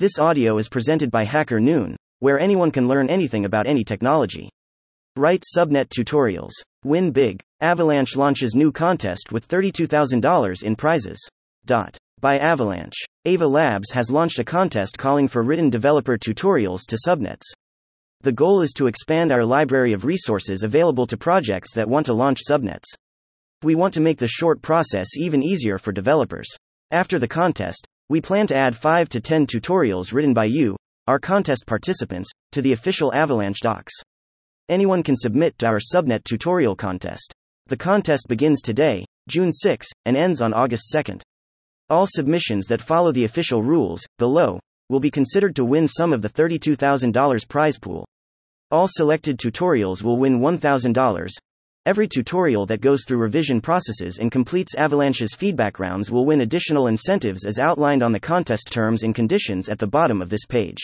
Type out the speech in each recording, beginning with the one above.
This audio is presented by Hacker Noon, where anyone can learn anything about any technology. Write subnet tutorials. Win big. Avalanche launches new contest with $32,000 in prizes. Dot. By Avalanche. Ava Labs has launched a contest calling for written developer tutorials to subnets. The goal is to expand our library of resources available to projects that want to launch subnets. We want to make the short process even easier for developers. After the contest, we plan to add 5 to 10 tutorials written by you, our contest participants, to the official Avalanche docs. Anyone can submit to our subnet tutorial contest. The contest begins today, June 6, and ends on August 2. All submissions that follow the official rules, below, will be considered to win some of the $32,000 prize pool. All selected tutorials will win $1,000. Every tutorial that goes through revision processes and completes Avalanche's feedback rounds will win additional incentives as outlined on the contest terms and conditions at the bottom of this page.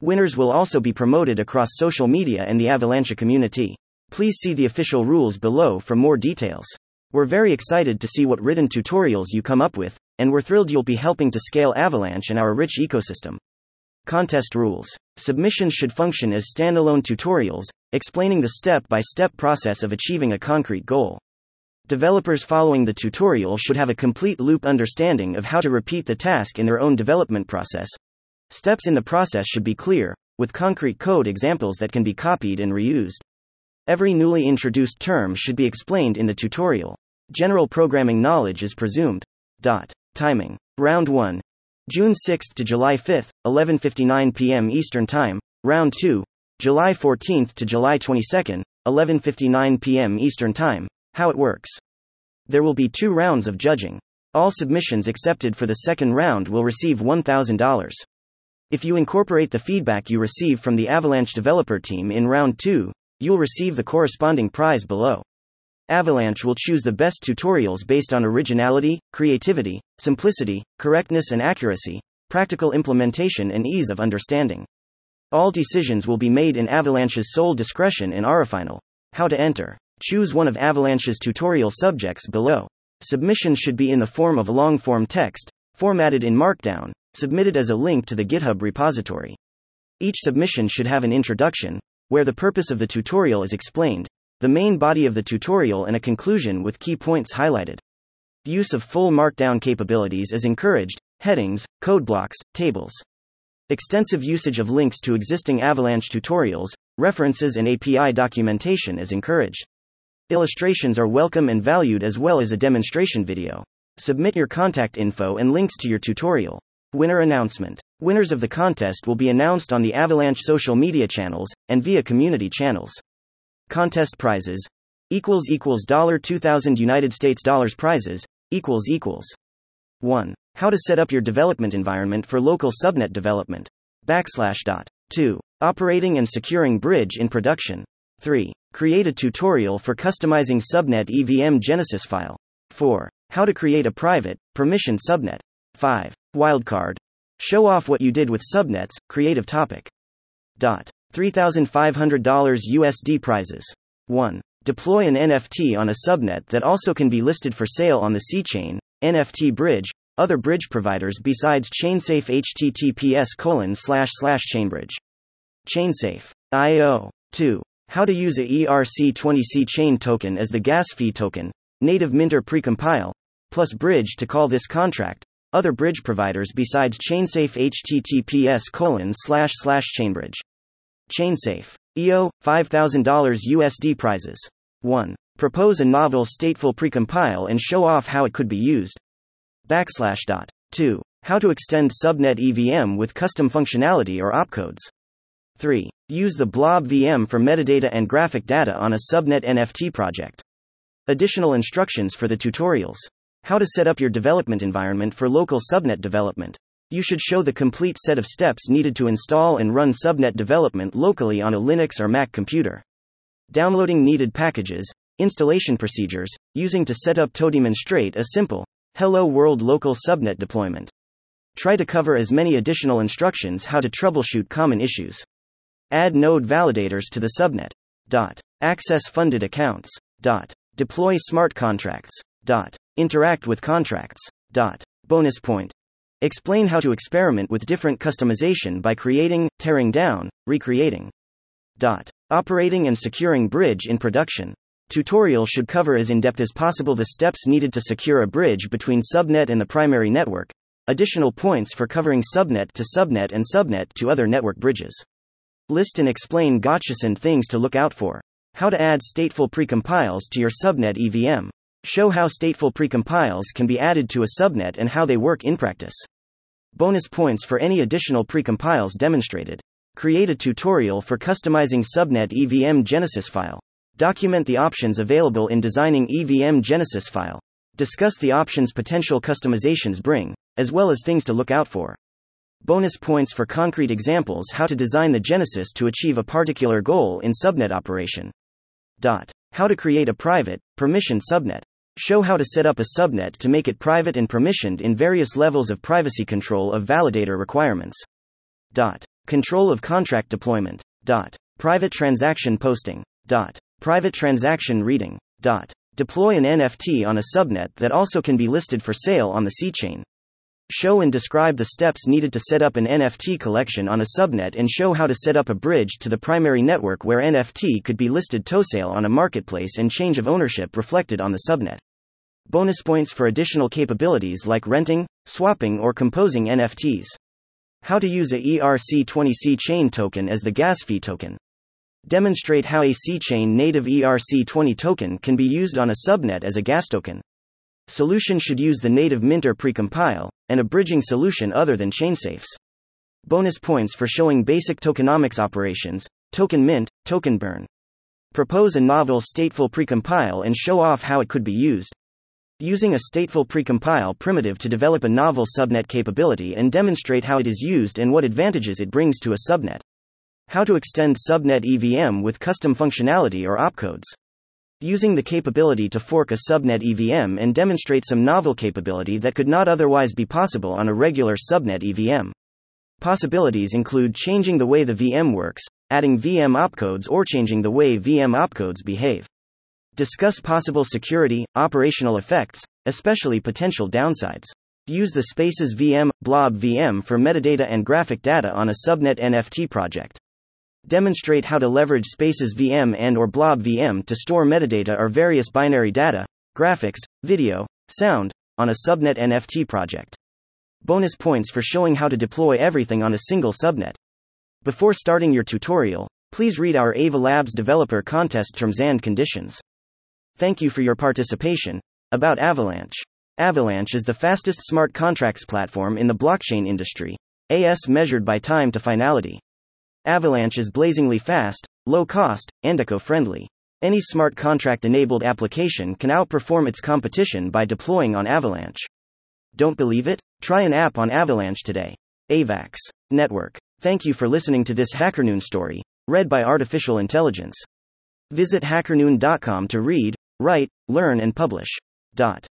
Winners will also be promoted across social media and the Avalanche community. Please see the official rules below for more details. We're very excited to see what written tutorials you come up with, and we're thrilled you'll be helping to scale Avalanche and our rich ecosystem. Contest rules. Submissions should function as standalone tutorials, explaining the step by step process of achieving a concrete goal. Developers following the tutorial should have a complete loop understanding of how to repeat the task in their own development process. Steps in the process should be clear, with concrete code examples that can be copied and reused. Every newly introduced term should be explained in the tutorial. General programming knowledge is presumed. Dot. Timing. Round 1. June 6 to July 5, 11:59 p.m. Eastern Time. Round 2. July 14 to July 22, 11:59 p.m. Eastern Time. How it works. There will be 2 rounds of judging. All submissions accepted for the second round will receive $1,000. If you incorporate the feedback you receive from the Avalanche developer team in round 2, you'll receive the corresponding prize below. Avalanche will choose the best tutorials based on originality, creativity, simplicity, correctness and accuracy, practical implementation, and ease of understanding. All decisions will be made in Avalanche's sole discretion in Arafinal. How to enter. Choose one of Avalanche's tutorial subjects below. Submissions should be in the form of long form text, formatted in Markdown, submitted as a link to the GitHub repository. Each submission should have an introduction, where the purpose of the tutorial is explained, the main body of the tutorial and a conclusion with key points highlighted. Use of full Markdown capabilities is encouraged, headings, code blocks, tables. Extensive usage of links to existing Avalanche tutorials, references, and API documentation is encouraged. Illustrations are welcome and valued as well as a demonstration video. Submit your contact info and links to your tutorial. Winner announcement. Winners of the contest will be announced on the Avalanche social media channels and via community channels. Contest prizes equals equals dollar 2000 United States dollars prizes equals equals 1. How to set up your development environment for local subnet development. Backslash dot 2. Operating and securing bridge in production. 3. Create a tutorial for customizing subnet EVM Genesis file. 4. How to create a private, permission subnet. 5. Wildcard. Show off what you did with subnets, creative topic. Dot. $3,500 USD prizes. 1. Deploy an NFT on a subnet that also can be listed for sale on the C-chain, NFT bridge, other bridge providers besides ChainSafe https colon slash slash chainbridge. ChainSafe. IO. 2. How to use a ERC20 C chain token as the gas fee token, native minter precompile, plus bridge to call this contract, other bridge providers besides ChainSafe https colon slash slash chainbridge. ChainSafe. IO, $5,000 USD prizes. 1. Propose a novel stateful precompile and show off how it could be used. Backslash dot. 2. How to extend subnet EVM with custom functionality or opcodes. 3. Use the blob VM for metadata and graphic data on a subnet NFT project. Additional instructions for the tutorials. How to set up your development environment for local subnet development. You should show the complete set of steps needed to install and run subnet development locally on a Linux or Mac computer. Downloading needed packages, installation procedures, using to set up to demonstrate a simple Hello World local subnet deployment. Try to cover as many additional instructions how to troubleshoot common issues. Add node validators to the subnet. Dot. Access funded accounts. Dot. Deploy smart contracts. Dot. Interact with contracts. Dot. Bonus point. Explain how to experiment with different customization by creating, tearing down, recreating. Dot. Operating and securing bridge in production. Tutorial should cover as in depth as possible the steps needed to secure a bridge between subnet and the primary network. Additional points for covering subnet to subnet and subnet to other network bridges. List and explain gotchas and things to look out for. How to add stateful precompiles to your subnet EVM. Show how stateful precompiles can be added to a subnet and how they work in practice. Bonus points for any additional precompiles demonstrated. Create a tutorial for customizing subnet EVM Genesis file. Document the options available in designing EVM Genesis file. Discuss the options potential customizations bring, as well as things to look out for. Bonus points for concrete examples how to design the Genesis to achieve a particular goal in subnet operation. Dot. How to create a private, permissioned subnet. Show how to set up a subnet to make it private and permissioned in various levels of privacy control of validator requirements. Dot. Control of contract deployment. Dot. Private transaction posting. Dot. Private transaction reading. Dot. Deploy an NFT on a subnet that also can be listed for sale on the C chain. Show and describe the steps needed to set up an NFT collection on a subnet and show how to set up a bridge to the primary network where NFT could be listed to sale on a marketplace and change of ownership reflected on the subnet. Bonus points for additional capabilities like renting, swapping, or composing NFTs. How to use a ERC20 C chain token as the gas fee token. Demonstrate how a C chain native ERC20 token can be used on a subnet as a gas token. Solution should use the native Minter precompile, and a bridging solution other than ChainSafe's. Bonus points for showing basic tokenomics operations, token mint, token burn. Propose a novel stateful precompile and show off how it could be used. Using a stateful precompile primitive to develop a novel subnet capability and demonstrate how it is used and what advantages it brings to a subnet. How to extend subnet EVM with custom functionality or opcodes using the capability to fork a subnet EVM and demonstrate some novel capability that could not otherwise be possible on a regular subnet EVM. Possibilities include changing the way the VM works, adding VM opcodes, or changing the way VM opcodes behave. Discuss possible security, operational effects, especially potential downsides. Use the Spaces VM, Blob VM for metadata and graphic data on a subnet NFT project. Demonstrate how to leverage Spaces VM and or Blob VM to store metadata or various binary data, graphics, video, sound, on a subnet NFT project. Bonus points for showing how to deploy everything on a single subnet. Before starting your tutorial, please read our Ava Labs developer contest terms and conditions. Thank you for your participation. About Avalanche. Avalanche is the fastest smart contracts platform in the blockchain industry, AS measured by time to finality. Avalanche is blazingly fast, low cost, and eco friendly. Any smart contract enabled application can outperform its competition by deploying on Avalanche. Don't believe it? Try an app on Avalanche today. AVAX Network. Thank you for listening to this HackerNoon story, read by Artificial Intelligence. Visit hackerNoon.com to read, write, learn, and publish. Dot.